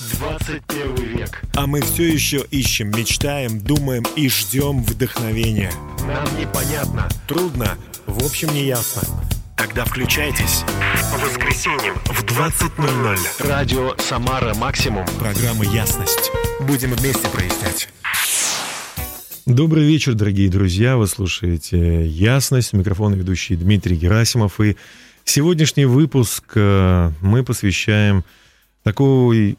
21 век. А мы все еще ищем, мечтаем, думаем и ждем вдохновения. Нам непонятно. Трудно, в общем, не ясно. Тогда включайтесь. По воскресеньям В 20.00. радио «Самара Максимум». Программа «Ясность». Будем вместе прояснять. Добрый вечер, дорогие друзья. Вы слушаете «Ясность». Микрофон ведущий Дмитрий Герасимов. И сегодняшний выпуск э, мы посвящаем такой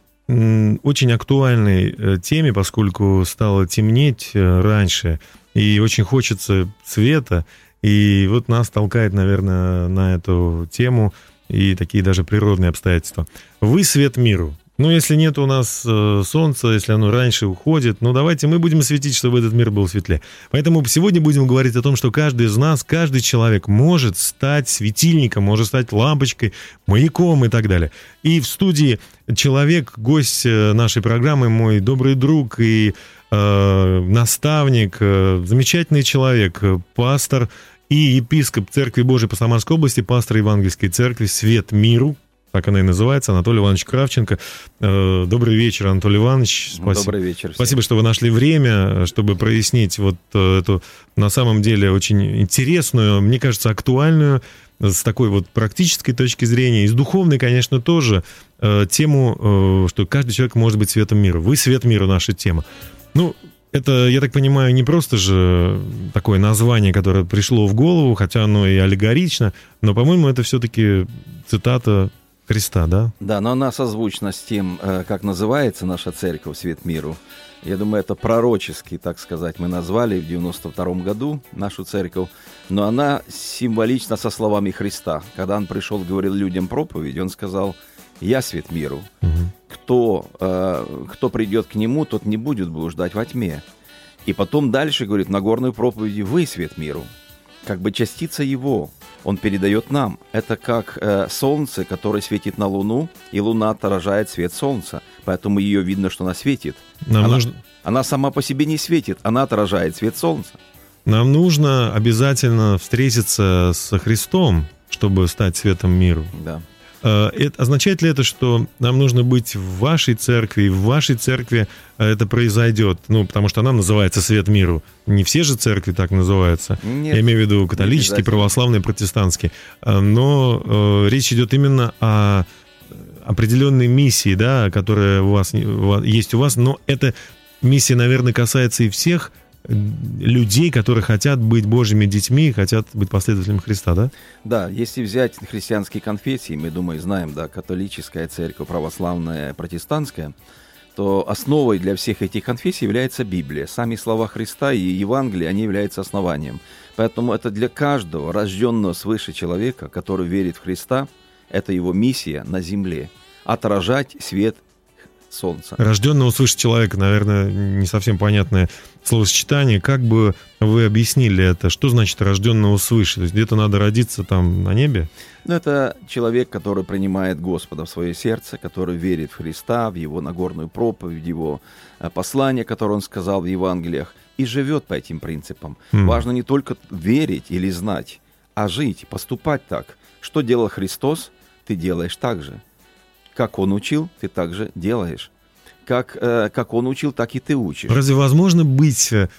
очень актуальной э, теме, поскольку стало темнеть э, раньше, и очень хочется света. И вот нас толкает, наверное, на эту тему и такие даже природные обстоятельства. Вы свет миру. Ну, если нет у нас э, солнца, если оно раньше уходит, ну, давайте мы будем светить, чтобы этот мир был светлее. Поэтому сегодня будем говорить о том, что каждый из нас, каждый человек может стать светильником, может стать лампочкой, маяком и так далее. И в студии человек, гость э, нашей программы, мой добрый друг и э, наставник, э, замечательный человек, э, пастор и епископ Церкви Божией по Самарской области, пастор Евангельской Церкви «Свет миру», так она и называется, Анатолий Иванович Кравченко. Э, Добрый вечер, Анатолий Иванович. Спасибо. Добрый вечер. всем. Спасибо, что вы нашли время, чтобы прояснить вот э, эту, на самом деле, очень интересную, мне кажется, актуальную, э, с такой вот практической точки зрения, и с духовной, конечно, тоже, э, тему, э, что каждый человек может быть светом мира. Вы свет мира, наша тема. Ну, это, я так понимаю, не просто же такое название, которое пришло в голову, хотя оно и аллегорично, но, по-моему, это все-таки цитата Христа, да? Да, но она созвучна с тем, э, как называется наша церковь «Свет миру». Я думаю, это пророческий, так сказать, мы назвали в 92 году нашу церковь, но она символична со словами Христа. Когда он пришел, говорил людям проповедь, он сказал, «Я свет миру. Мгм. Кто, э, кто придет к нему, тот не будет блуждать во тьме». И потом дальше говорит, на горной проповеди, «Вы свет миру». Как бы частица его, он передает нам. Это как э, солнце, которое светит на луну, и луна отражает свет солнца. Поэтому ее видно, что она светит. Нам, Она- нужно, Она сама по себе не светит, она отражает свет солнца. нам нужно обязательно встретиться со Христом, чтобы стать светом миру. Да. Э, это, означает ли это, что нам нужно быть в вашей церкви, и в вашей церкви э, это произойдет? Ну, потому что она называется «Свет миру». Не все же церкви так называются. Нет, Я имею в виду католические, православные, протестантские. Э, Но э, речь идет именно о определенной миссии, да, которая у вас, есть у вас, но эта миссия, наверное, касается и всех людей, которые хотят быть Божьими детьми, хотят быть последователями Христа, да? Да, если взять христианские конфессии, мы, думаю, знаем, да, католическая церковь, православная, протестантская, то основой для всех этих конфессий является Библия. Сами слова Христа и Евангелие, они являются основанием. Поэтому это для каждого рожденного свыше человека, который верит в Христа, это его миссия на земле – отражать свет солнца. Рожденного свыше человека, наверное, не совсем понятное словосочетание. Как бы вы объяснили это? Что значит рожденного свыше? То есть где-то надо родиться там на небе? Ну, это человек, который принимает Господа в свое сердце, который верит в Христа, в Его Нагорную проповедь, в Его э, послание, которое Он сказал в Евангелиях, и живет по этим принципам. М. Важно не только верить или знать, а жить, поступать так. Что делал Христос, ты делаешь так же. Как Он учил, ты так же делаешь. Как, э, как Он учил, так и ты учишь. Разве возможно быть, э,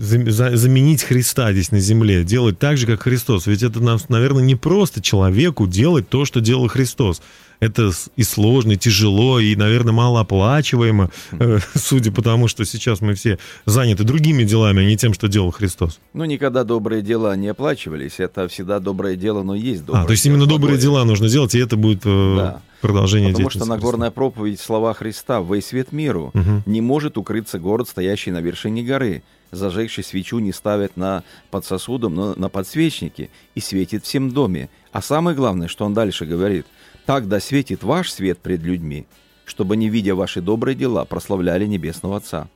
за- за- заменить Христа здесь на земле, делать так же, как Христос? Ведь это, нам, наверное, не просто человеку делать то, что делал Христос. Это и сложно, и тяжело, и, наверное, малооплачиваемо, э, судя по тому, что сейчас мы все заняты другими делами, а не тем, что делал Христос. Ну, никогда добрые дела не оплачивались. Это всегда доброе дело, но есть доброе а, то есть именно добрые благое. дела нужно делать, и это будет Да. Продолжение Потому что Нагорная проповедь слова Христа «Вы свет миру» Мгм. не может укрыться город, стоящий на вершине горы. Зажегший свечу не ставят на, под сосудом, но на подсвечнике и светит всем доме. А самое главное, что он дальше говорит, «Так да светит ваш свет пред людьми, чтобы, не видя ваши добрые дела, прославляли Небесного Отца».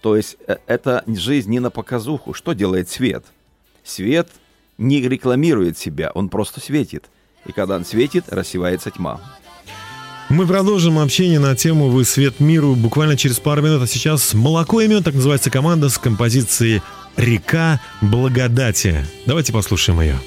То есть э, это жизнь не на показуху. Что делает свет? Свет не рекламирует себя, он просто светит. И когда он светит, рассевается тьма. Мы продолжим общение на тему «Вы свет миру» буквально через пару минут. А сейчас «Молоко имен», так называется команда с композицией «Река благодати». Давайте послушаем ее.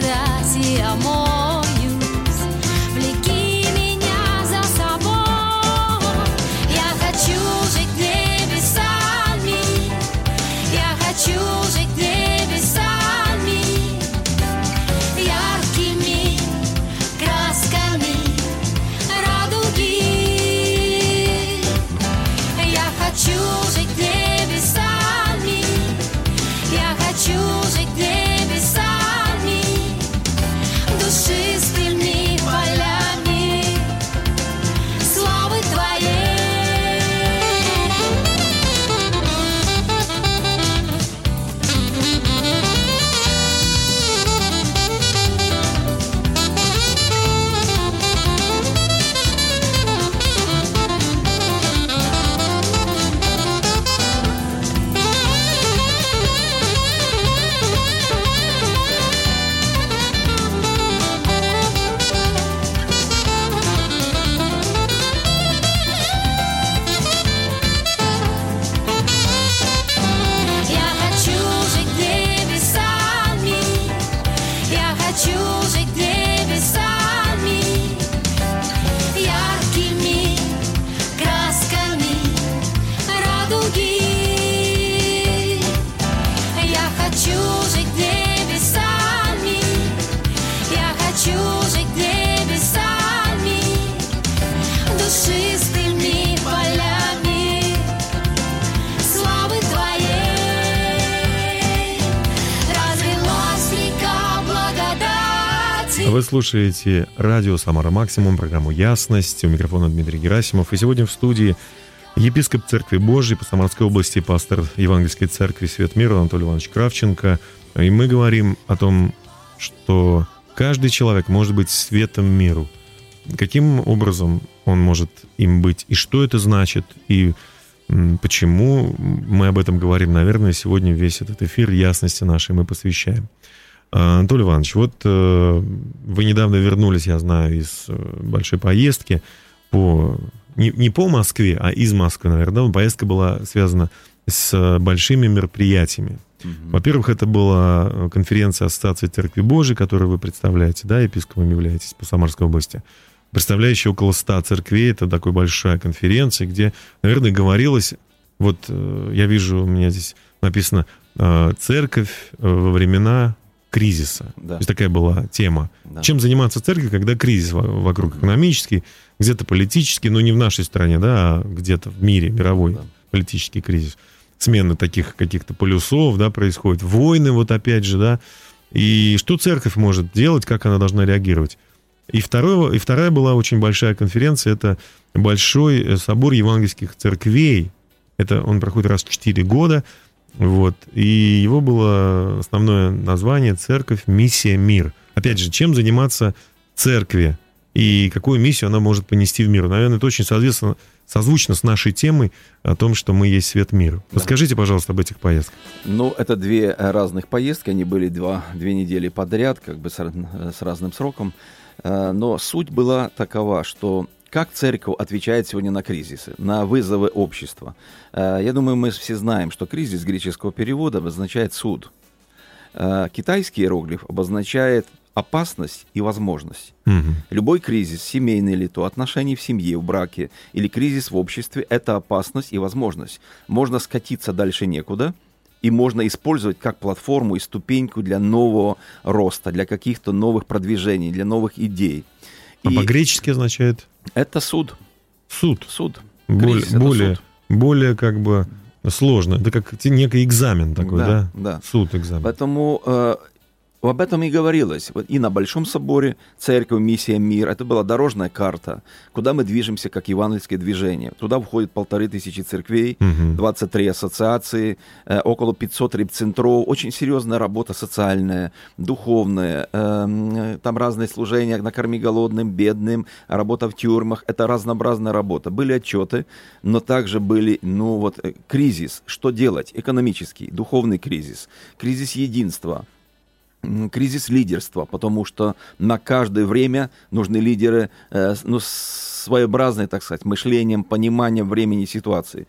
nada. Вы слушаете радио «Самара Максимум», программу «Ясность». У микрофона Дмитрий Герасимов. И сегодня в студии епископ Церкви Божьей по Самарской области, пастор Евангельской Церкви Свет Мира Анатолий Иванович Кравченко. И мы говорим о том, что каждый человек может быть светом миру. Каким образом он может им быть, и что это значит, и почему мы об этом говорим. Наверное, сегодня весь этот эфир ясности нашей мы посвящаем. Анатолий Иванович, вот э, вы недавно вернулись, я знаю, из э, большой поездки по не, не по Москве, а из Москвы, наверное. Да? Поездка была связана с э, большими мероприятиями. Во-первых, это была конференция Ассоциации Церкви Божией, которую вы представляете, да, епископом являетесь по Самарской области, представляющая около 100 церквей. Это такая большая конференция, где, наверное, говорилось, вот я вижу, у меня здесь написано «Церковь во времена кризиса». Да. То есть такая была тема. Да. Чем заниматься церковь, когда кризис во- вокруг экономический, где-то политический, но не в нашей стране, да, а где-то в мире, мировой Да. политический кризис. Смена таких каких-то полюсов, да, происходит. Войны, вот опять же, да. И что церковь может делать, как она должна реагировать? И, второе, и вторая была очень большая конференция, это большой э, собор евангельских церквей. Это он проходит раз в 4 года. Вот. И его было основное название «Церковь. Миссия. Мир». Опять же, чем заниматься церкви и какую миссию она может понести в мир? Наверное, это очень соответственно, созвучно с нашей темой о том, что мы есть свет мира. Расскажите, пожалуйста, об этих поездках. Ну, это две разных поездки, они были два, две недели подряд, как бы с, с разным сроком. Э, Но суть была такова, что как церковь отвечает сегодня на кризисы, на вызовы общества. Э, Я думаю, мы все знаем, что кризис греческого перевода обозначает суд. Э, Китайский иероглиф обозначает опасность и возможность. Мгм. Любой кризис, семейный ли то, отношений в семье, в браке или кризис в обществе – это опасность и возможность. Можно скатиться дальше некуда, и можно использовать как платформу и ступеньку для нового роста, для каких-то новых продвижений, для новых идей. А И по-гречески означает это суд. суд. Суд. Более, более, суд. более как бы сложно. Это как некий экзамен такой, да? Да, да. Суд, экзамен. Поэтому э, об этом и говорилось. И на Большом соборе церковь, миссия, мир. Это была дорожная карта, куда мы движемся как евангельское движение. Туда входит полторы тысячи церквей, Мгм. 23 ассоциации, э, около 500 репцентров. Очень серьезная работа социальная, духовная. эм, э, там разные служения, накорми голодным, бедным, работа в тюрьмах. Это разнообразная работа. Были отчеты, но также были, ну вот, э, кризис. Что делать? Экономический, духовный кризис, кризис единства. Кризис лидерства, потому что на каждое время нужны лидеры э, ну, с своеобразные, так сказать, мышлением, пониманием времени ситуации.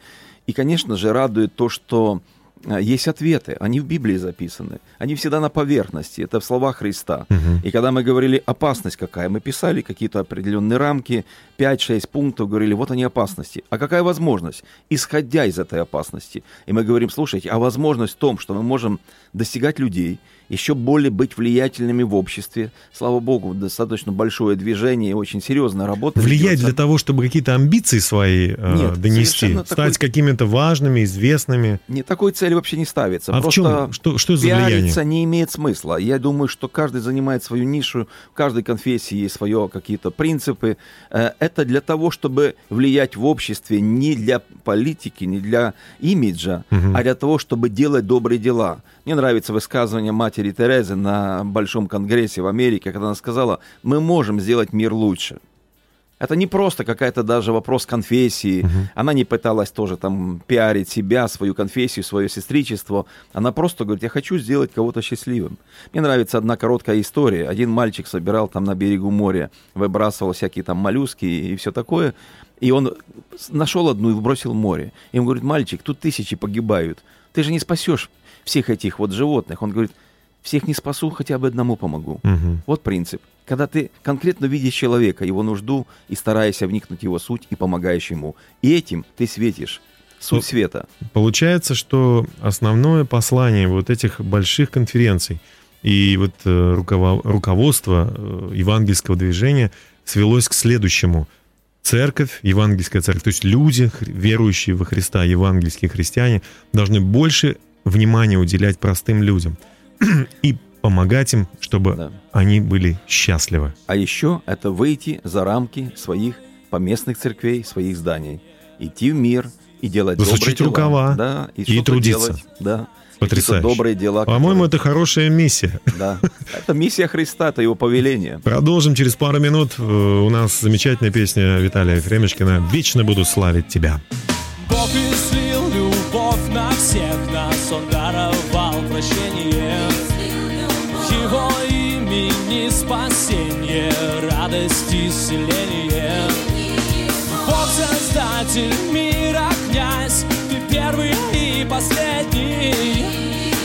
И, конечно же, радует то, что э, есть ответы, они в Библии записаны, они всегда на поверхности, это в словах Христа. И когда мы говорили опасность какая, мы писали какие-то определенные рамки, 5-6 пунктов, говорили, вот они опасности. А какая возможность? Исходя из этой опасности. И мы говорим, слушайте, а возможность в том, что мы можем достигать людей, еще более быть влиятельными в обществе. Слава Богу, достаточно большое движение и очень серьезная работа. Влиять ведется. для того, чтобы какие-то амбиции свои э, Нет, донести, стать такой- какими-то важными, известными. Не такой цели вообще не ставится. А в Просто чем? Что, что за влияние? не имеет смысла. Я думаю, что каждый занимает свою нишу, в каждой конфессии есть свое какие-то принципы. Э, Это для того, чтобы влиять в обществе не для политики, не для имиджа, а для того, чтобы делать добрые дела. Мне нравится высказывание матери Терезы на Большом конгрессе в Америке, когда она сказала, мы можем сделать мир лучше. Это не просто какая-то даже вопрос конфессии. Она не пыталась тоже там пиарить себя, свою конфессию, свое сестричество. Она просто говорит, я хочу сделать кого-то счастливым. Мне нравится одна короткая история. Один мальчик собирал там на берегу моря, выбрасывал всякие там моллюски и все такое. И он нашел одну и выбросил в море. И он говорит, мальчик, тут тысячи погибают. Ты же не спасешь всех этих вот животных. Он говорит, всех не спасу, хотя бы одному помогу. Мгм. Вот принцип. Когда ты конкретно видишь человека, его нужду, и стараешься вникнуть его суть и помогаешь ему. И этим ты светишь. Суть света. Получается, что основное послание вот этих больших конференций и вот э, руково- руководство э, евангельского движения свелось к следующему. Церковь, евангельская церковь, то есть люди, верующие во Христа, евангельские христиане, должны больше внимания уделять простым людям и помогать им, чтобы Да. они были счастливы. А еще это выйти за рамки своих поместных церквей, своих зданий. Идти в мир и делать Засучить добрые дела. рукава да, и, и трудиться. делать, да. Потрясающе. Добрые дела. По-моему, которые- это хорошая миссия. Да. Это миссия Христа, это его повеление. Продолжим через пару минут. Э, У нас замечательная песня Виталия Ефремочкина «Вечно буду славить тебя». Бог излил любовь на всех нас, Он даровал прощение. В Его имени спасение, радость и. Бог создатель мира, князь, Ты первый и последний.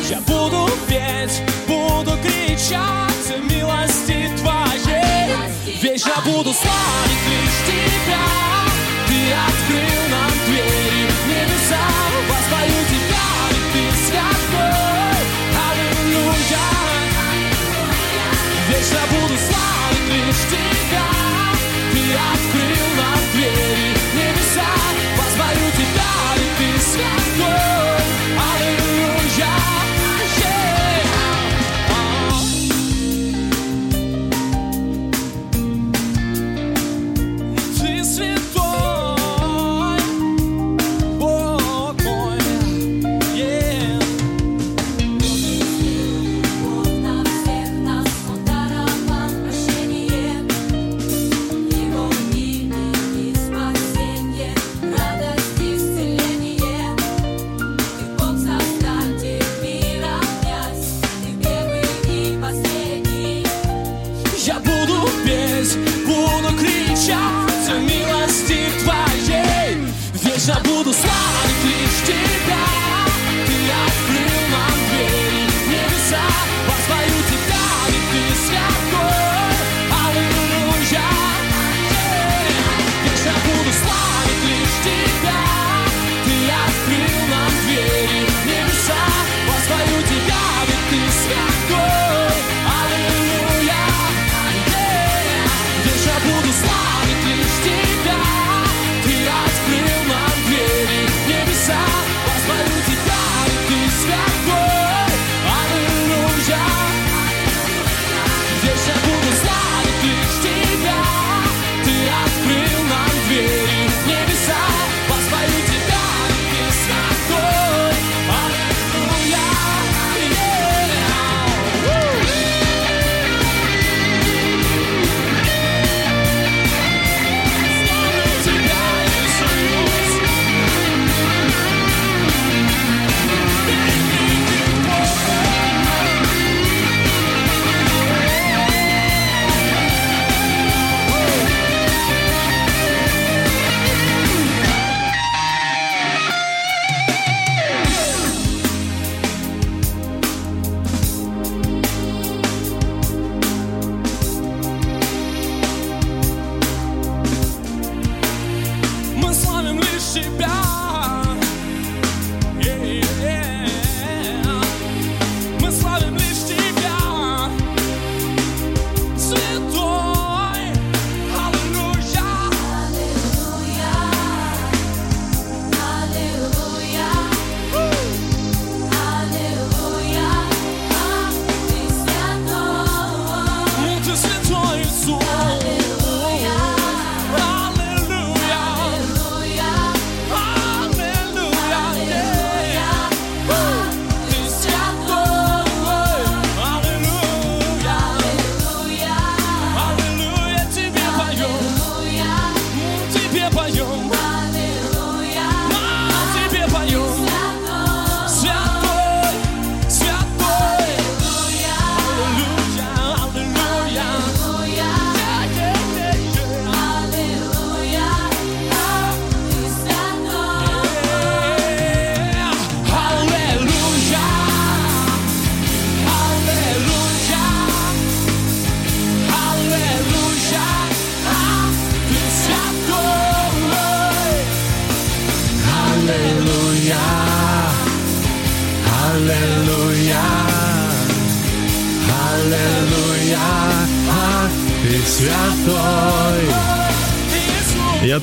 Я буду петь, буду кричать милости Твоей. Вечно буду славить Вечно буду славить лишь Тебя.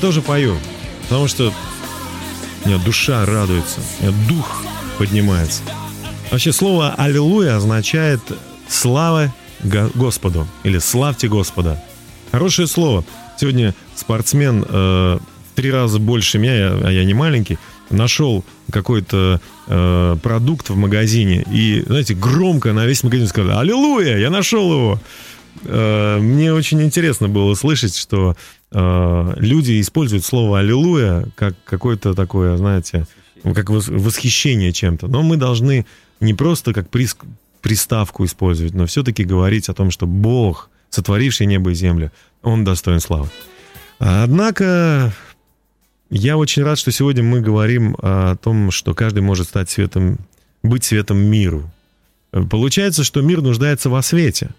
Тоже пою, потому что у меня душа радуется, у меня дух поднимается. Вообще слово «Аллилуйя» означает «слава Го- Господу» или «славьте Господа». Хорошее слово. Сегодня спортсмен э, три раза больше меня, а я не маленький, нашел какой-то э, продукт в магазине и, знаете, громко на весь магазин сказал «Аллилуйя! Я нашел его!» Э, Мне очень интересно было слышать, что э, люди используют слово «аллилуйя» как какое-то такое, знаете, как вос- восхищение чем-то. Но мы должны не просто как прис- приставку использовать, но все-таки говорить о том, что Бог, сотворивший небо и землю, Он достоин славы. Однако я очень рад, что сегодня мы говорим о том, что каждый может стать светом, быть светом миру. Получается, что мир нуждается во свете.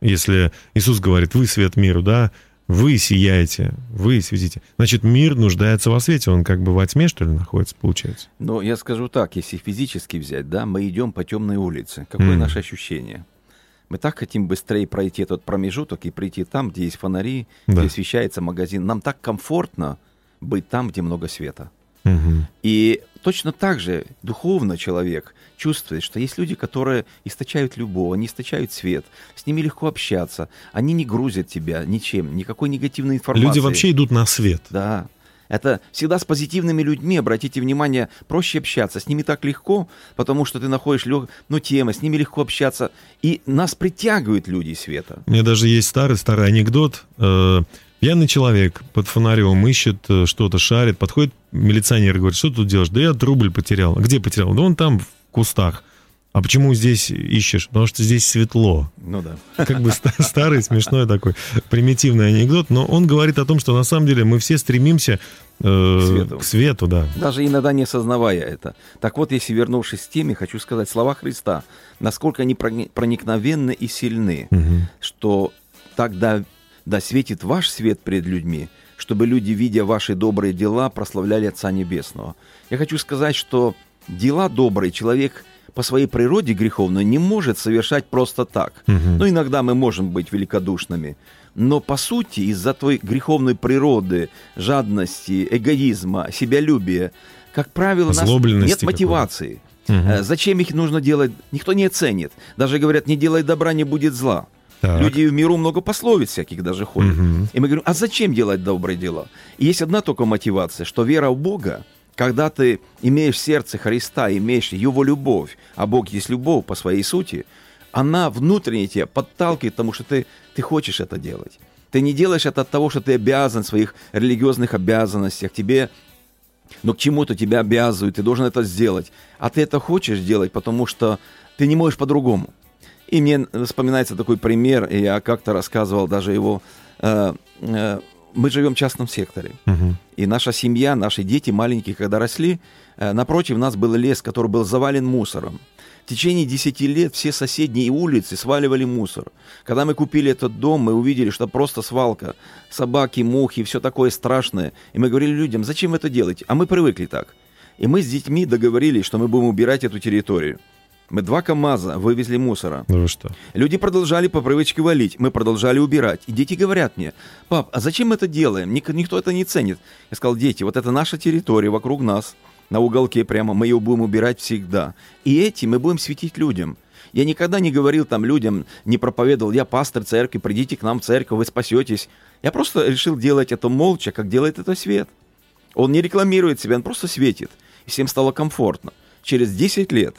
Если Иисус говорит, вы свет миру, да, вы сияете, вы светите. Значит, мир нуждается во свете. Он как бы во тьме, что ли, находится, получается? Но я скажу так, если физически взять, да, мы идем по темной улице. Какое Мгм. наше ощущение? Мы так хотим быстрее пройти этот промежуток и прийти там, где есть фонари, Да. где освещается магазин. Нам так комфортно быть там, где много света. Мгм. И точно так же духовно человек чувствует, что есть люди, которые источают любовь, они источают свет, с ними легко общаться, они не грузят тебя ничем, никакой негативной информации. Люди вообще идут на свет. Да. Это всегда с позитивными людьми, обратите внимание, проще общаться. С ними так легко, потому что ты находишь лег... ну, темы, с ними легко общаться. И нас притягивают люди света. У меня даже есть старый-старый анекдот. Э, Пьяный человек под фонарем ищет э, что-то, шарит, подходит милиционер и говорит, что ты тут делаешь? Да я рубль потерял. «А Где потерял? Да он там, кустах. А почему здесь ищешь? Потому что здесь светло. Ну да. Как бы ста- старый, смешной такой примитивный анекдот, но он говорит о том, что на самом деле мы все стремимся э, свету. к свету, да. Даже иногда не осознавая это. Так вот, если вернувшись к теме, хочу сказать слова Христа, насколько они прони- проникновенны и сильны, Мгм. что тогда да светит ваш свет пред людьми, чтобы люди, видя ваши добрые дела, прославляли Отца Небесного. Я хочу сказать, что дела добрые человек по своей природе греховной не может совершать просто так. Мгм. Ну, иногда мы можем быть великодушными. Но по сути, из-за твоей греховной природы, жадности, эгоизма, себялюбия, как правило, у нас нет мотивации. Э, Зачем их нужно делать? Никто не оценит. Даже говорят, не делай добра, не будет зла. Так. Люди в миру много пословиц всяких даже ходят. Мгм. И мы говорим, а зачем делать добрые дела? И есть одна только мотивация, что вера в Бога, когда ты имеешь сердце Христа, имеешь Его любовь, а Бог есть любовь по своей сути, она внутренне тебя подталкивает к тому, что ты, ты хочешь это делать. Ты не делаешь это от того, что ты обязан в своих религиозных обязанностях, тебе но к чему-то тебя обязывают, ты должен это сделать. А ты это хочешь делать, потому что ты не можешь по-другому. И мне вспоминается такой пример, и я как-то рассказывал даже его. э, э, мы живем в частном секторе. Мгм. И наша семья, наши дети маленькие, когда росли, э, напротив нас был лес, который был завален мусором. В течение 10 лет все соседние улицы сваливали мусор. Когда мы купили этот дом, мы увидели, что просто свалка. Собаки, мухи, все такое страшное. И мы говорили людям, зачем это делаете? А мы привыкли так. И мы с детьми договорились, что мы будем убирать эту территорию. Мы два КАМАЗа вывезли мусора. Ну вы что? Люди продолжали по привычке валить, мы продолжали убирать. И дети говорят мне, пап, а зачем мы это делаем? Ник- никто это не ценит. Я сказал, дети, вот это наша территория вокруг нас, на уголке прямо, мы ее будем убирать всегда. И эти мы будем светить людям. Я никогда не говорил там людям, не проповедовал, я пастор церкви, придите к нам в церковь, вы спасетесь. Я просто решил делать это молча, как делает это свет. Он не рекламирует себя, он просто светит. И всем стало комфортно. Через 10 лет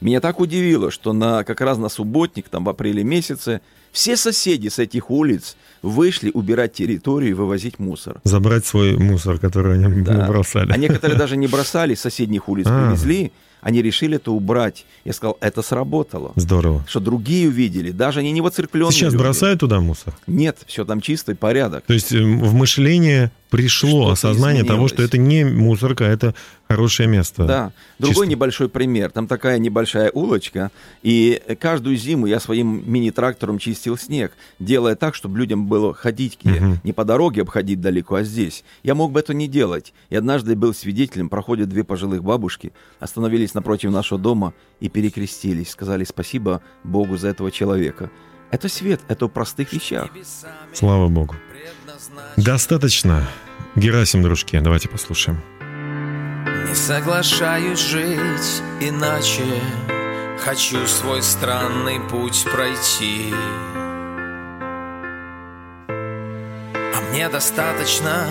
меня так удивило, что на, как раз на субботник, там в апреле месяце, все соседи с этих улиц вышли убирать территорию и вывозить мусор. Забрать свой мусор, который они Да. бросали. А некоторые даже не бросали, с соседних улиц А. привезли, они решили это убрать. Я сказал, это сработало. Здорово. Что другие увидели, даже они не воцерквленные Сейчас люди. бросают туда мусор? Нет, все там чистый порядок. То есть эм, в мышление пришло Что-то осознание того, изменилось. что это не мусорка, а это хорошее место. Да. Другой Чисто. небольшой пример. Там такая небольшая улочка, и каждую зиму я своим мини-трактором чистил снег, делая так, чтобы людям было ходить. Мгм. Не по дороге обходить далеко, а здесь. Я мог бы это не делать. И однажды был свидетелем, проходят две пожилых бабушки, остановились напротив нашего дома и перекрестились, сказали спасибо Богу за этого человека. Это свет, это в простых вещах. Слава Богу. Достаточно. Герасим, дружки, давайте послушаем. Не соглашаюсь жить иначе. Хочу свой странный путь пройти. А мне достаточно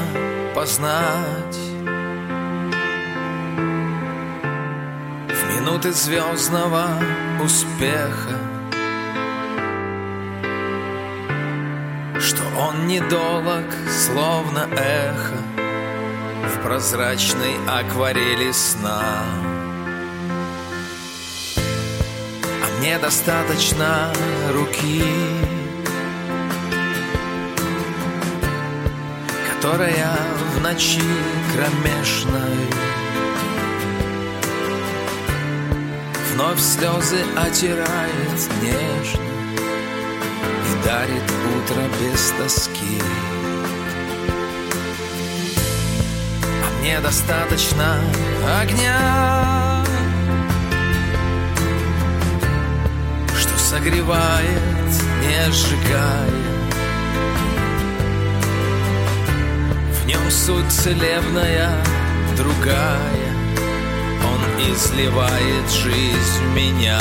познать. В минуты звездного успеха. Что он недолог, словно эхо в прозрачной акварели сна. А мне достаточно руки, которая в ночи кромешной вновь слезы отирает нежно и дарит утро без тоски. Мне достаточно огня, что согревает, не сжигая. В нем суть целебная, другая. Он изливает жизнь в меня.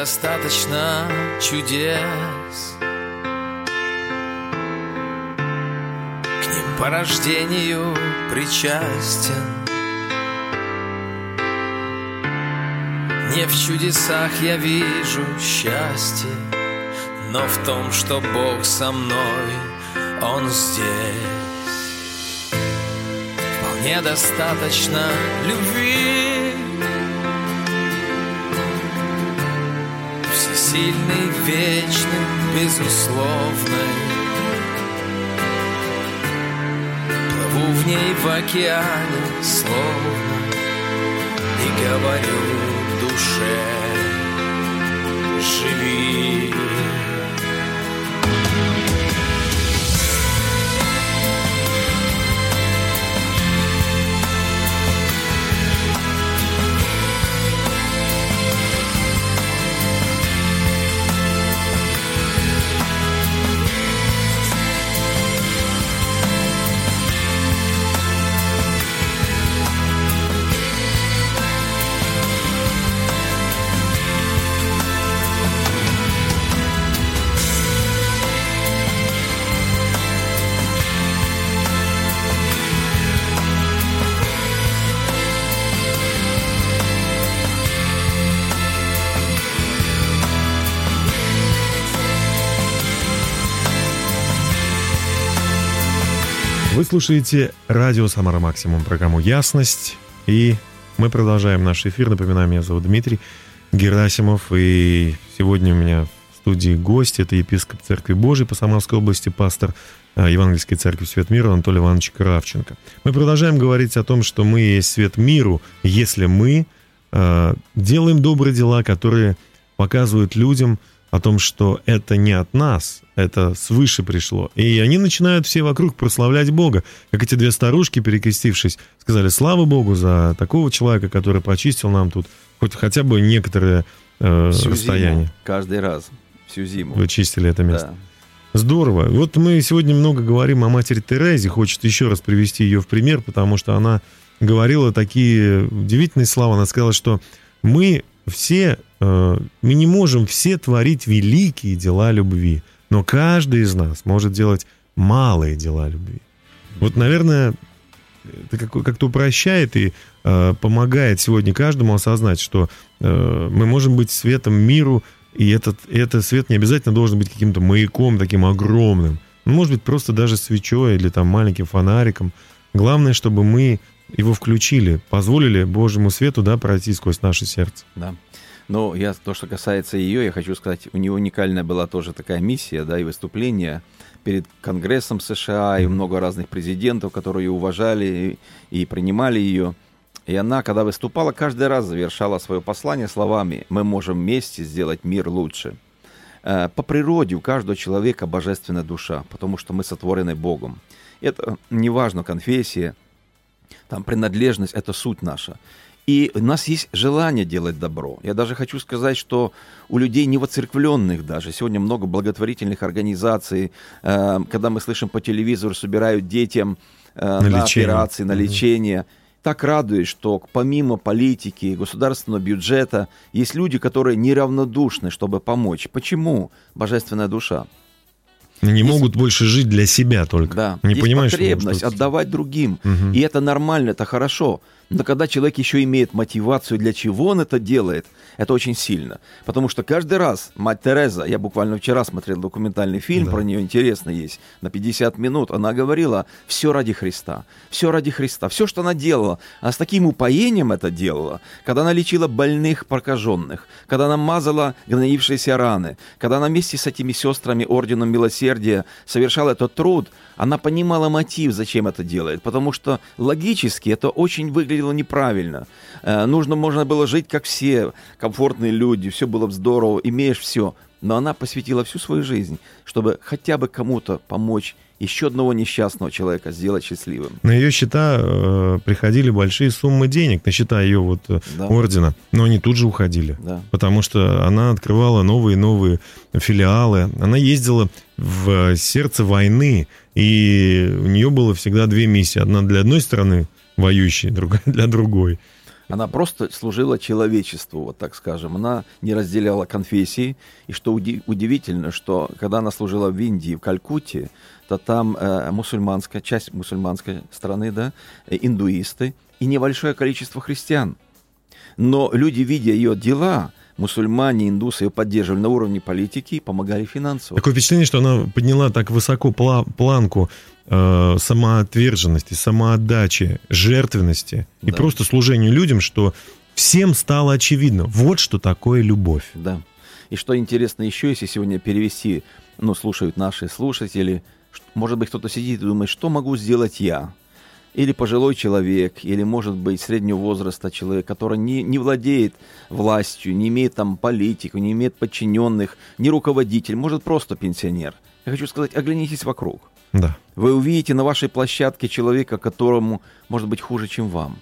Достаточно чудес. К ним по рождению причастен. Не в чудесах я вижу счастье Но в том, что Бог со мной, Он здесь. Вполне достаточно любви Всесильный, вечный, безусловный. Плыву в ней в океане словно И говорю душе Живи слушаете радио «Самара Максимум», программу «Ясность». И мы продолжаем наш эфир. Напоминаю, меня зовут Дмитрий Герасимов. И сегодня у меня в студии гость. Это епископ Церкви Божией по Самарской области, пастор э, Евангельской Церкви Свет Мира Анатолий Иванович Кравченко. Мы продолжаем говорить о том, что мы есть свет миру, если мы э, делаем добрые дела, которые показывают людям о том, что это не от нас, это свыше пришло. И они начинают все вокруг прославлять Бога. Как эти две старушки, перекрестившись, сказали, слава Богу за такого человека, который почистил нам тут хоть хотя бы некоторое э, Всю расстояние. зиму, каждый раз, всю зиму. Вы чистили это место. Да. Здорово. Вот мы сегодня много говорим о матери Терезе. Хочется еще раз привести ее в пример, потому что она говорила такие удивительные слова. Она сказала, что мы все, мы не можем все творить великие дела любви, но каждый из нас может делать малые дела любви. Вот, наверное, это как- как-то упрощает и э, помогает сегодня каждому осознать, что э, мы можем быть светом миру, и этот, и этот свет не обязательно должен быть каким-то маяком таким огромным. Он может быть просто даже свечой или там маленьким фонариком. Главное, чтобы мы его включили, позволили Божьему свету да, пройти сквозь наше сердце. Да. Но я, то, что касается ее, я хочу сказать, у нее уникальная была тоже такая миссия, да, и выступление перед Конгрессом США, и много разных президентов, которые ее уважали и, и принимали ее. И она, когда выступала, каждый раз завершала свое послание словами «Мы можем вместе сделать мир лучше». Э, По природе у каждого человека божественная душа, потому что мы сотворены Богом. Это не важно конфессия, там принадлежность – это суть наша. И у нас есть желание делать добро. Я даже хочу сказать, что у людей невоцерквленных даже, сегодня много благотворительных организаций, э, когда мы слышим по телевизору, собирают детям э, на, лечение. операции, на Мгм. лечение. Так радует, что помимо политики, государственного бюджета, есть люди, которые неравнодушны, чтобы помочь. Почему? Божественная душа. Они не Есть- могут больше жить для себя только. Да, Не есть понимаешь, что потребность что-то- отдавать другим. Мгм. И это нормально, это хорошо. Но когда человек еще имеет мотивацию, для чего он это делает, это очень сильно. Потому что каждый раз мать Тереза, я буквально вчера смотрел документальный фильм Да. про нее, интересно есть, на 50 минут, она говорила, все ради Христа, все ради Христа, все, что она делала, она с таким упоением это делала, когда она лечила больных прокаженных, когда она мазала гноившиеся раны, когда она вместе с этими сестрами Орденом Милосердия совершала этот труд, она понимала мотив, зачем это делает, потому что логически это очень выглядело неправильно. Э, нужно, можно было жить как все, комфортные люди, все было бы здорово, имеешь все. Но она посвятила всю свою жизнь, чтобы хотя бы кому-то помочь еще одного несчастного человека сделать счастливым. На ее счета э, приходили большие суммы денег, на счета ее вот э, Да. ордена, но они тут же уходили. Да. Потому что она открывала новые и новые филиалы. Она ездила в сердце войны, и у нее было всегда две миссии. Одна для одной стороны воюющей, другая для другой. Она просто служила человечеству, вот так скажем. Она не разделяла конфессии. И что уди- удивительно, что когда она служила в Индии, в Калькутте, то там э, мусульманская, часть мусульманской страны, да, э, индуисты и небольшое количество христиан. Но люди, видя ее дела, мусульмане, индусы ее поддерживали на уровне политики и помогали финансово. Такое впечатление, что она подняла так высоко пла- планку э, самоотверженности, самоотдачи, жертвенности и Да. просто служению людям, что всем стало очевидно, вот что такое любовь. Да. И что интересно еще, если сегодня перевести, ну, слушают наши слушатели, может быть, кто-то сидит и думает, что могу сделать я? Или пожилой человек, или, может быть, среднего возраста человек, который не, не владеет властью, не имеет там политику, не имеет подчиненных, не руководитель, может, просто пенсионер. Я хочу сказать, оглянитесь вокруг. Да. Вы увидите на вашей площадке человека, которому может быть хуже, чем вам.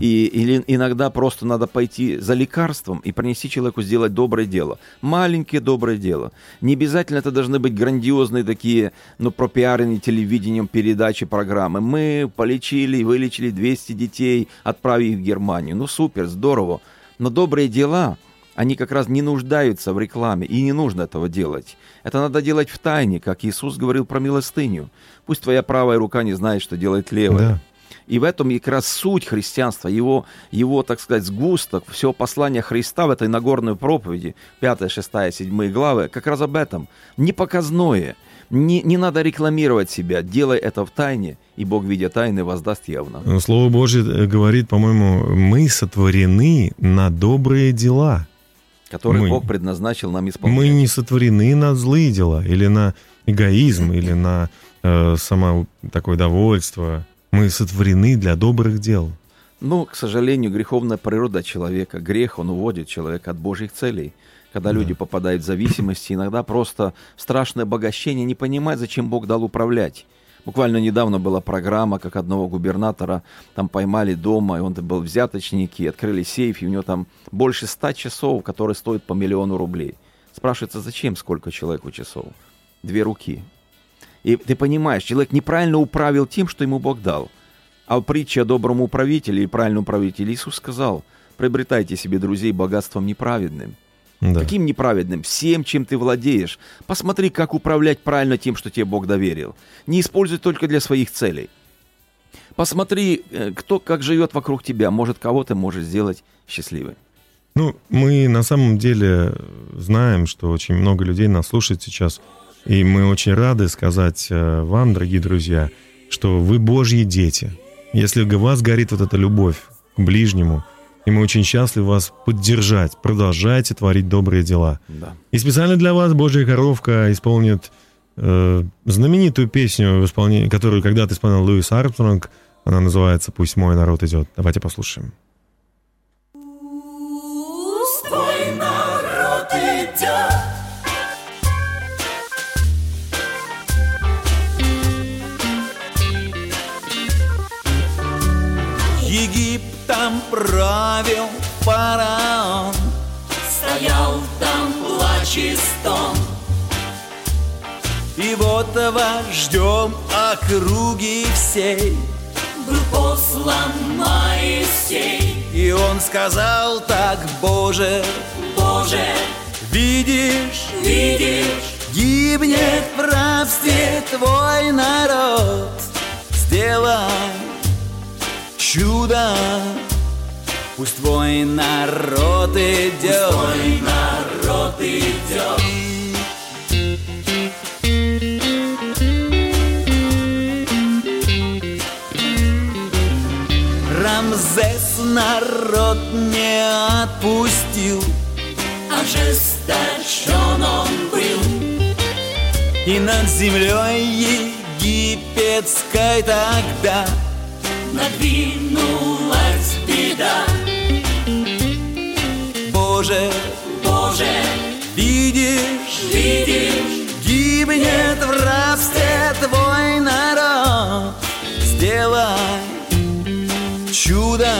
И, или иногда просто надо пойти за лекарством и принести человеку сделать доброе дело. Маленькое доброе дело. Не обязательно это должны быть грандиозные такие, ну, пропиаренные телевидением передачи, программы. Мы полечили вылечили 200 детей, отправив их в Германию. Ну, супер, здорово. Но добрые дела, они как раз не нуждаются в рекламе, и не нужно этого делать. Это надо делать в тайне, как Иисус говорил про милостыню. Пусть твоя правая рука не знает, что делает левая. Да. И в этом как раз суть христианства, его, его, так сказать, сгусток, все послание Христа в этой Нагорной проповеди, 5, 6, 7 главы, как раз об этом. Не показное, не, не надо рекламировать себя, делай это в тайне, и Бог, видя тайны, воздаст явно. Но Слово Божье э, говорит, по-моему, мы сотворены на добрые дела. Который Мы- Бог предназначил нам исполнять. Мы не сотворены на злые дела или на эгоизм, или на э, само такое довольство. Мы сотворены для добрых дел. Ну, к сожалению, греховная природа человека, грех, он уводит человека от Божьих целей. Когда люди попадают в зависимости, иногда просто страшное обогащение, не понимать, зачем Бог дал управлять. Буквально недавно была программа, как одного губернатора там поймали дома, и он там был взяточники, открыли сейф, и у него там больше ста часов, которые стоят по миллиону рублей. Спрашивается, зачем сколько человеку часов? Две руки. И ты понимаешь, человек неправильно управил тем, что ему Бог дал. А притча о добром управителе и правильном управителе Иисус сказал, приобретайте себе друзей богатством неправедным. Да. Каким неправедным? Всем, чем ты владеешь. Посмотри, как управлять правильно тем, что тебе Бог доверил. Не используй только для своих целей. Посмотри, э, кто как живет вокруг тебя. Может, кого ты можешь сделать счастливым. Ну, мы на самом деле знаем, что очень много людей нас слушает сейчас, и мы очень рады сказать э, вам, дорогие друзья, что вы Божьи дети. Если у вас горит вот эта любовь к ближнему, и мы очень счастливы вас поддержать, продолжайте творить добрые дела. Да. И специально для вас Божья коровка исполнит э, знаменитую песню, в исполнении, которую когда-то исполнял Луис Армстронг. Она называется «Пусть мой народ идет». Давайте послушаем. Правил фараон Стоял там плач и стон. И вот вождем округи всей Был послан Моисей. И он сказал так, Боже, Боже, видишь, видишь, гибнет в рабстве твой народ Сделай чудо Пусть твой народ идет твой народ идет. Рамзес народ не отпустил Ожесточен он был. И над землей египетской тогда Надвинулась беда. Боже, Боже, видишь, видишь, гибнет в рабстве твой народ. Сделай чудо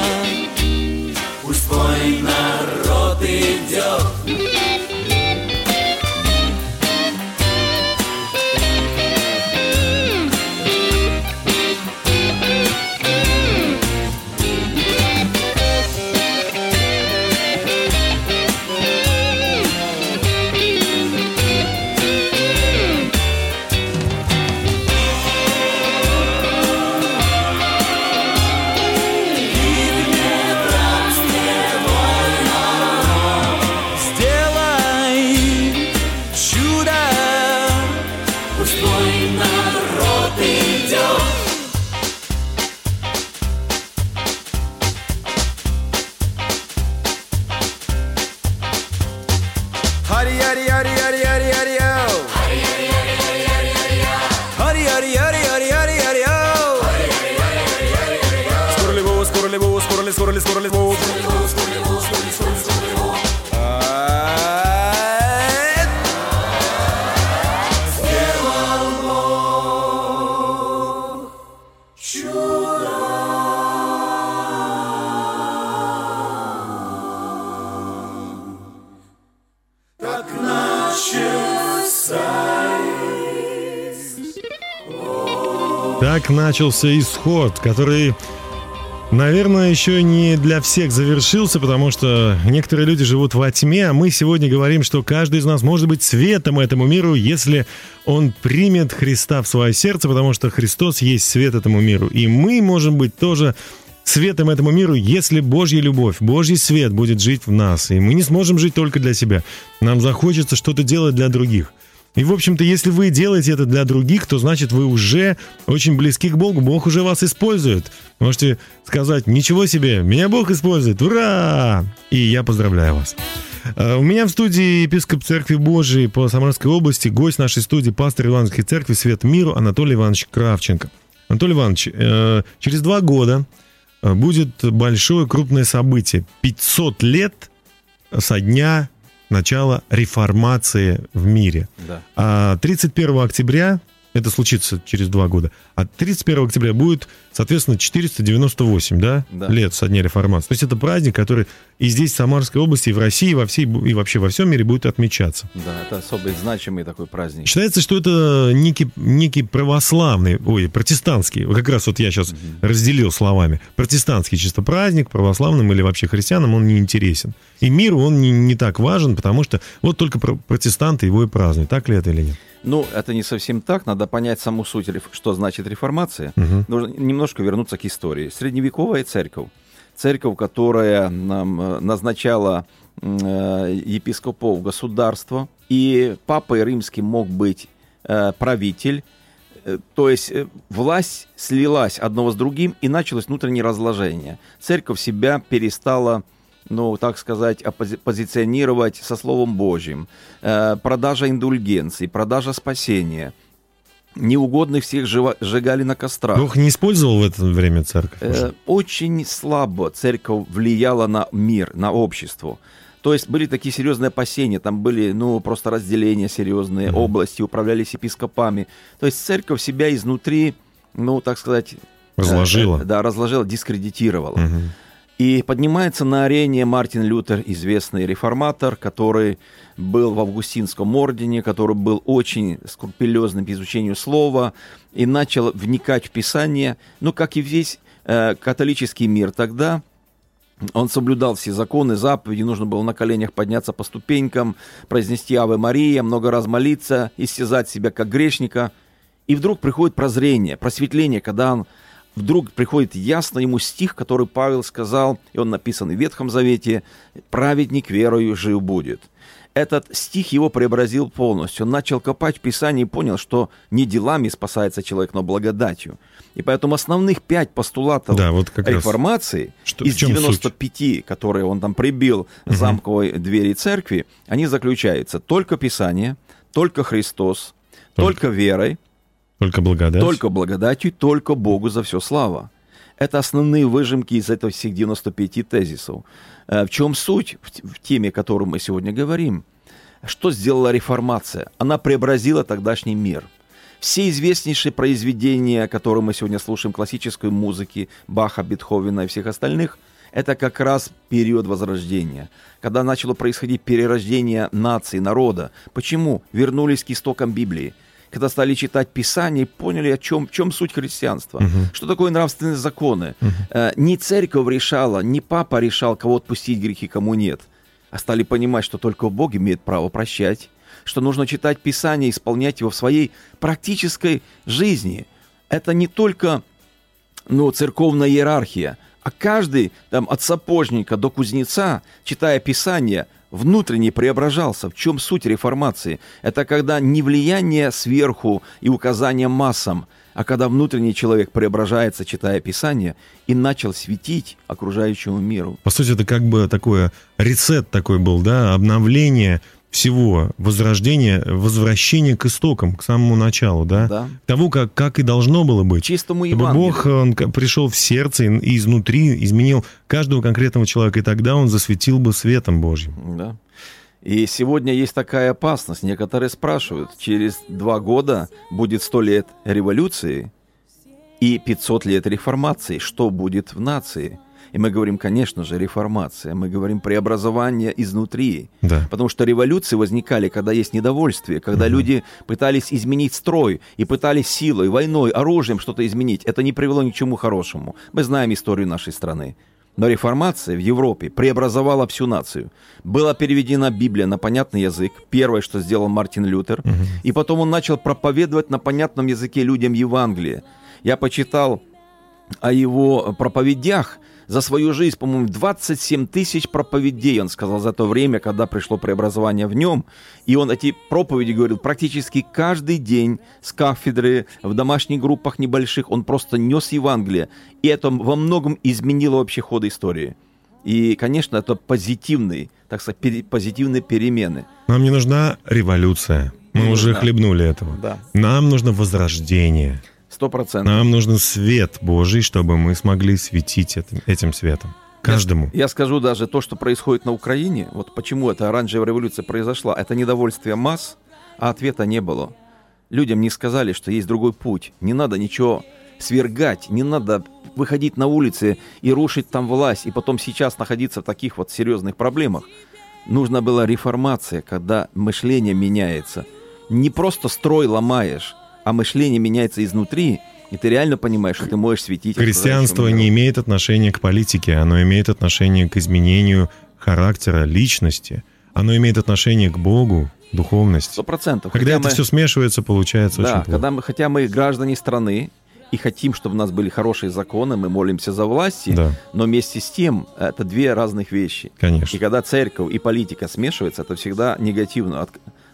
Так начался исход, который Наверное, еще не для всех завершился, потому что некоторые люди живут во тьме, а мы сегодня говорим, что каждый из нас может быть светом этому миру, если он примет Христа в свое сердце, потому что Христос есть свет этому миру. И мы можем быть тоже светом этому миру, если Божья любовь, Божий свет будет жить в нас. И мы не сможем жить только для себя. Нам захочется что-то делать для других. И, в общем-то, если вы делаете это для других, то значит вы уже очень близки к Богу. Бог уже вас использует. Можете сказать, ничего себе, меня Бог использует, ура! И я поздравляю вас. А, У меня в студии епископ Церкви Божией по Самарской области, гость нашей студии, пастор Ивановской Церкви Свет Миру Анатолий Иванович Кравченко. Анатолий Иванович, э, через два года э, будет большое крупное событие. 500 лет со дня начала реформации в мире. Да. А 31 октября, это случится через два года, а 31 октября будет, соответственно, 498 да, Да. лет со дня реформации. То есть это праздник, который и здесь, в Самарской области, и в России, и, во всей, и вообще во всем мире будет отмечаться. Да, это особо значимый такой праздник. Считается, что это некий, некий православный, ой, протестантский, как раз вот я сейчас разделил словами, протестантский чисто праздник, православным или вообще христианам он не интересен. И миру он не, не так важен, потому что вот только про- протестанты его и празднуют. Так ли это или нет? Ну, это не совсем так. Надо понять саму суть, что значит реформация. Мгм. Нужно немножко вернуться к истории. Средневековая церковь. Церковь, которая нам э, назначала э, епископов государства. И папой римским мог быть э, правитель. То есть власть слилась одного с другим, и началось внутреннее разложение. Церковь себя перестала ну, так сказать, позиционировать со Словом Божьим. Э, продажа индульгенций, продажа спасения. Неугодных всех сжигали на кострах. Бог не использовал в это время церковь? Э, очень слабо церковь влияла на мир, на общество. То есть были такие серьезные опасения, там были, ну, просто разделения серьезные, области управлялись епископами. То есть церковь себя изнутри, ну, так сказать... э, Разложила. э, да, разложила, дискредитировала. Мгм. И поднимается на арене Мартин Лютер, известный реформатор, который был в Августинском ордене, который был очень скрупулезным по изучению слова и начал вникать в Писание. Ну, как и весь э, католический мир тогда, он соблюдал все законы, заповеди, нужно было на коленях подняться по ступенькам, произнести Аве Мария, много раз молиться, истязать себя как грешника. И вдруг приходит прозрение, просветление, когда он вдруг приходит ясно ему стих, который Павел сказал, и он написан в Ветхом Завете, «Праведник верою жив будет». Этот стих его преобразил полностью. Он начал копать в Писании и понял, что не делами спасается человек, но благодатью. И поэтому основных пять постулатов Да, вот как раз. реформации Что- из в чем суть? 95, которые он там прибил к замковой двери церкви, они заключаются только Писание, только Христос, Только. только верой, Только благодать. только благодатью, только Богу за все слава. Это основные выжимки из этого всех 95 тезисов. Э, В чем суть в теме, о которой мы сегодня говорим? Что сделала реформация? Она преобразила тогдашний мир. Все известнейшие произведения, которые мы сегодня слушаем, классической музыки, Баха, Бетховена и всех остальных, это как раз период Возрождения, когда начало происходить перерождение нации, народа. Почему? Вернулись к истокам Библии когда стали читать Писание, и поняли, о чем, в чем суть христианства. Что такое нравственные законы. Э, не церковь решала, не папа решал, кого отпустить грехи, кому нет. А стали понимать, что только Бог имеет право прощать, что нужно читать Писание, исполнять его в своей практической жизни. Это не только ну, церковная иерархия, а каждый, там, от сапожника до кузнеца, читая Писание, внутренне преображался. В чем суть реформации? Это когда не влияние сверху и указание массам, а когда внутренний человек преображается, читая Писание, и начал светить окружающему миру. По сути, это как бы такое рецепт такой был, да, обновление всего, возрождение, возвращение к истокам, к самому началу, да? Да. Того, как, как и должно было быть. Чистому Чтобы. Бог, он пришел в сердце и и изнутри изменил каждого конкретного человека, и тогда он засветил бы светом Божьим. Да. И сегодня есть такая опасность. Некоторые спрашивают, через два года будет сто лет революции и 500 лет реформации. Что будет в нации? И мы говорим, конечно же, реформация, мы говорим преобразование изнутри. Да. Потому что революции возникали, когда есть недовольствие, когда люди пытались изменить строй и пытались силой, войной, оружием что-то изменить. Это не привело ни к чему хорошему. Мы знаем историю нашей страны. Но реформация в Европе преобразовала всю нацию. Была переведена Библия на понятный язык, первое, что сделал Мартин Лютер, и потом он начал проповедовать на понятном языке людям Евангелие. Я почитал о его проповедях за свою жизнь, по-моему, 27 тысяч проповедей, он сказал, за то время, когда пришло преобразование в нем. И он эти проповеди говорил практически каждый день с кафедры, в домашних группах небольших. Он просто нес Евангелие. И это во многом изменило вообще ход истории. И, конечно, это позитивные, так сказать, пере- позитивные перемены. Нам не нужна революция. Мы Не уже нужна. хлебнули этого. Да. Нам нужно возрождение. Сто процентов. Нам нужен свет Божий, чтобы мы смогли светить этим, этим светом. Каждому. Я скажу даже то, что происходит на Украине, вот почему эта оранжевая революция произошла, это недовольствие масс, а ответа не было. Людям не сказали, что есть другой путь, не надо ничего свергать, не надо выходить на улицы и рушить там власть, и потом сейчас находиться в таких вот серьезных проблемах. Нужна была реформация, когда мышление меняется. Не просто строй ломаешь, а мышление меняется изнутри, и ты реально понимаешь, что ты можешь светить. Христианство не имеет отношения к политике, оно имеет отношение к изменению характера, личности. Оно имеет отношение к Богу, духовности. Сто процентов. Когда это мы- все смешивается, получается Да, очень плохо. когда мы, хотя мы граждане страны и хотим, чтобы у нас были хорошие законы, мы молимся за власти, Да. но вместе с тем это две разных вещи. Конечно. И когда церковь и политика смешиваются, это всегда негативно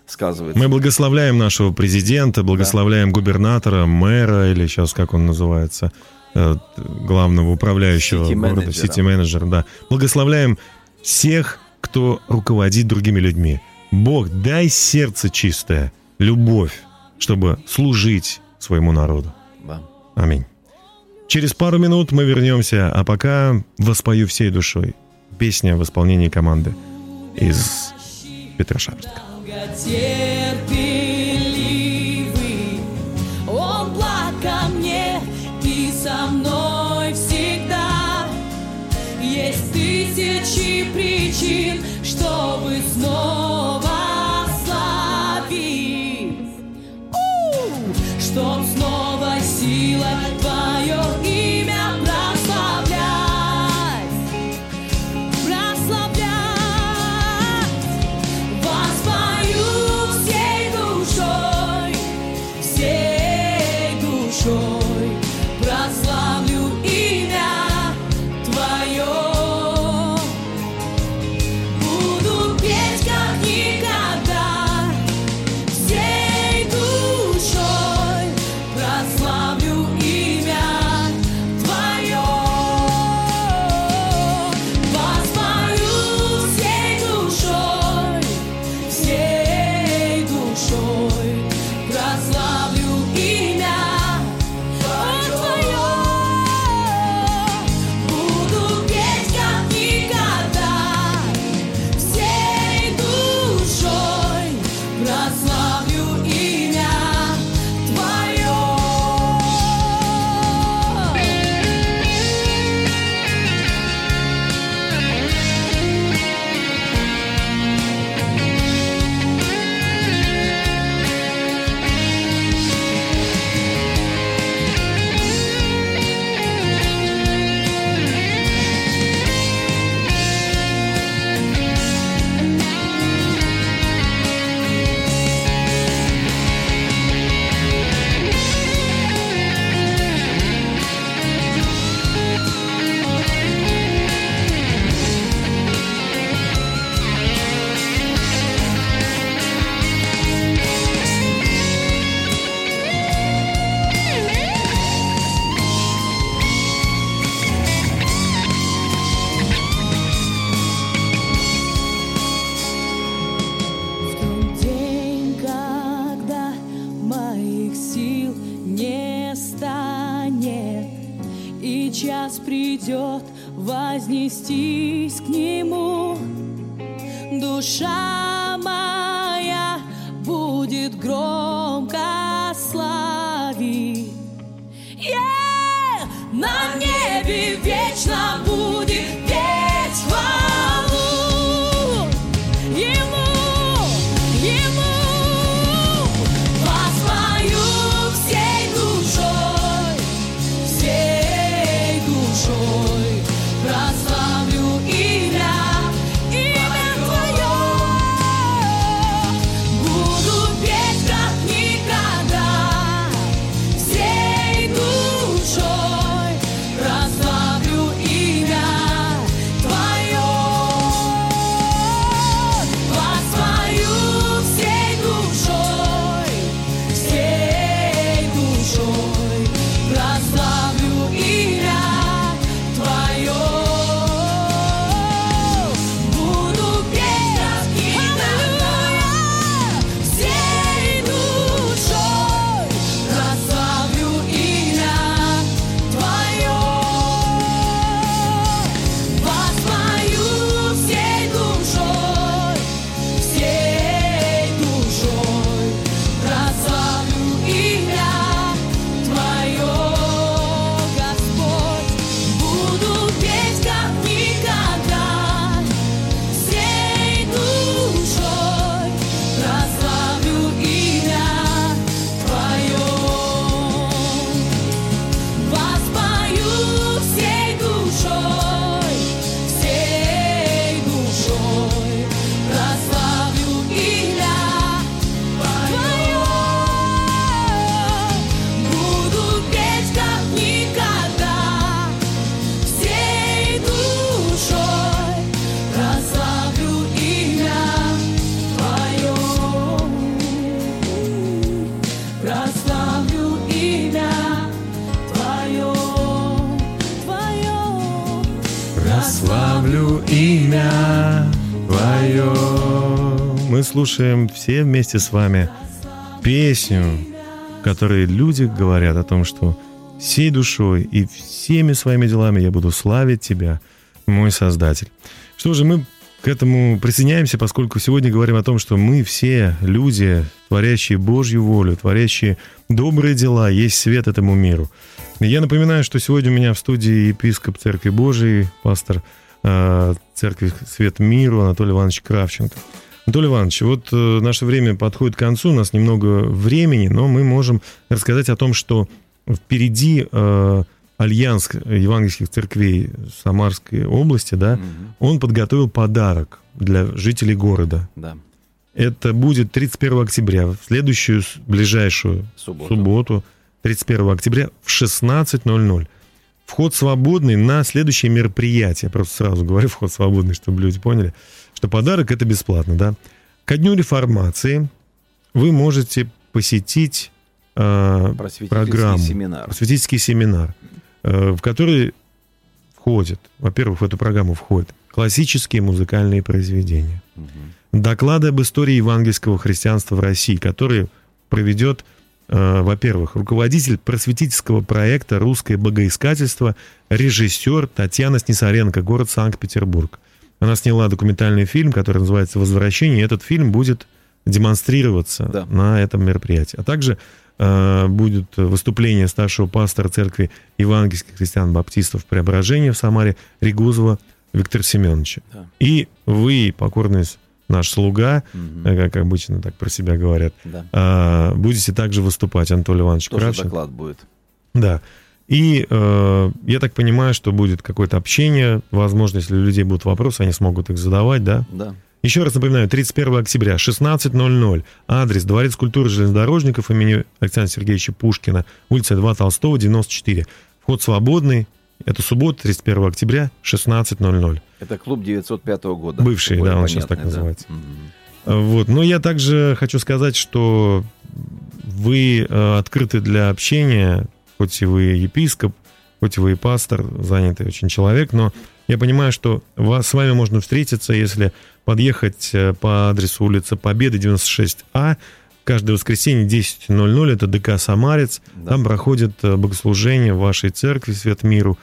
сказывается. Мы благословляем нашего президента, благословляем губернатора, мэра, или сейчас как он называется, э, главного управляющего города, Сити-менеджера. сити-менеджера, да. Благословляем всех, кто руководит другими людьми. Бог, дай сердце чистое, любовь, чтобы служить своему народу. Да. Аминь. Через пару минут мы вернемся, а пока воспою всей душой. Песня в исполнении команды из Петрошарска. Терпеливый, слушаем все вместе с вами песню, в которой люди говорят о том, что всей душой и всеми своими делами я буду славить Тебя, мой Создатель. Что же, мы к этому присоединяемся, поскольку сегодня говорим о том, что мы все люди, творящие Божью волю, творящие добрые дела, есть свет этому миру. Я напоминаю, что сегодня у меня в студии епископ Церкви Божией, пастор э, Церкви Свет Миру Анатолий Иванович Кравченко. Анатолий Иванович, вот э, наше время подходит к концу, у нас немного времени, но мы можем рассказать о том, что впереди э, Альянс евангельских церквей Самарской области, да, он подготовил подарок для жителей города. Да. Это будет 31 октября, в следующую ближайшую Субботу. субботу, 31 октября в 16.00. Вход свободный на следующее мероприятие. Просто сразу говорю, вход свободный, чтобы люди поняли, что подарок это бесплатно, да. Ко дню реформации вы можете посетить э, Просветительский программу, семинар. просветительский семинар, э, в который входит, во-первых, в эту программу входят классические музыкальные произведения, доклады об истории евангельского христианства в России, которые проведет, во-первых, руководитель просветительского проекта «Русское богоискательство», режиссер Татьяна Снисаренко, город Санкт-Петербург. Она сняла документальный фильм, который называется «Возвращение», и этот фильм будет демонстрироваться Да. на этом мероприятии. А также э, будет выступление старшего пастора церкви евангельских христиан-баптистов Преображения в Самаре Регузова Виктора Семеновича. Да. И вы, покорный наш слуга, э, как обычно так про себя говорят, Да. э, будете также выступать, Анатолий Иванович Тоже Кравченко. доклад будет. Да. И э, я так понимаю, что будет какое-то общение. Возможно, если у людей будут вопросы, они смогут их задавать, да? Да. Еще раз напоминаю, 31 октября, 16.00. Адрес Дворец культуры железнодорожников имени Александра Сергеевича Пушкина, улица 2 Толстого, 94. Вход свободный. Это суббота, 31 октября, 16.00. Это клуб 905 года. Бывший, да, он сейчас так да. называется. Мгм. Вот. Но я также хочу сказать, что вы э, открыты для общения, хоть и вы епископ, хоть и вы и пастор, занятый очень человек, но я понимаю, что вас, с вами можно встретиться, если подъехать э, по адресу улица Победы, 96А, каждое воскресенье 10.00, это ДК «Самарец», Да. там проходит э, богослужение в вашей церкви «Свет миру»,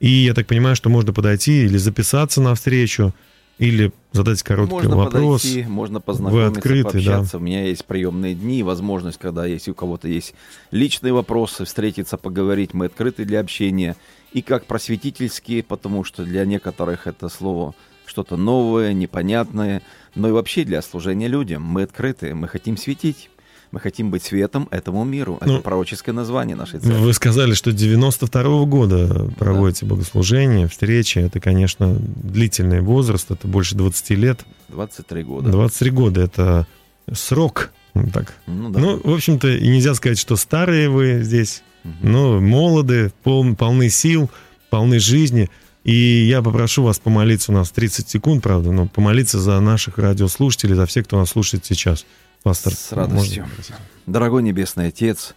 и я так понимаю, что можно подойти или записаться на встречу, или задать короткий Можно вопрос. подойти, можно познакомиться, открыты, да. пообщаться. У меня есть приемные дни, возможность, когда если у кого-то есть личные вопросы, встретиться, поговорить. Мы открыты для общения. И как просветительские, потому что для некоторых это слово что-то новое, непонятное, но и вообще для служения людям. Мы открыты, мы хотим светить. Мы хотим быть светом этому миру. Это Ну, пророческое название нашей церкви. Вы сказали, что 92 года проводите богослужения, встречи. Это, конечно, длительный возраст, это больше 20 лет. 23 года. 23 года — это срок. Ну, Так. Ну, да. Ну, в общем-то, и нельзя сказать, что старые вы здесь, Мгм. но молоды, пол- полны сил, полны жизни. И я попрошу вас помолиться, у нас 30 секунд, правда, но помолиться за наших радиослушателей, за всех, кто нас слушает сейчас. Пастор, С радостью. можно? Дорогой Небесный Отец,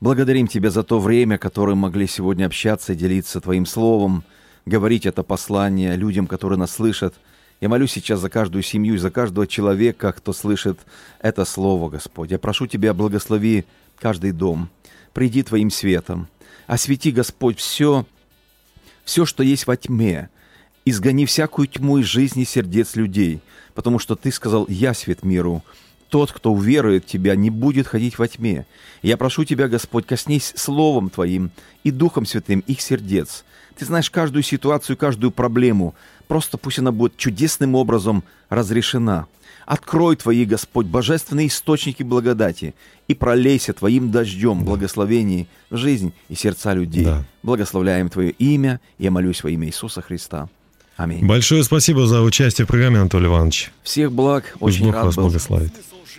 благодарим Тебя за то время, которое могли сегодня общаться и делиться Твоим Словом, говорить это послание людям, которые нас слышат. Я молюсь сейчас за каждую семью и за каждого человека, кто слышит это Слово, Господь. Я прошу Тебя, благослови каждый дом. Приди Твоим светом. Освети, Господь, все, все, что есть во тьме. Изгони всякую тьму из жизни сердец людей, потому что Ты сказал «Я свет миру». Тот, кто уверует в Тебя, не будет ходить во тьме. Я прошу Тебя, Господь, коснись Словом Твоим и Духом Святым их сердец. Ты знаешь каждую ситуацию, каждую проблему. Просто пусть она будет чудесным образом разрешена. Открой Твои, Господь, божественные источники благодати и пролейся Твоим дождем благословений в жизнь и сердца людей. Да. Благословляем Твое имя. Я молюсь во имя Иисуса Христа. Аминь. Большое спасибо за участие в программе, Анатолий Иванович. Всех благ. Пусть Очень Бог рад вас был. благословит.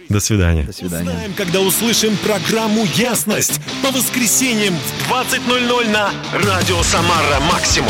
До свидания. До свидания. Узнаем, когда услышим программу «Ясность» по воскресеньям в 20.00 на Радио Самара Максимум.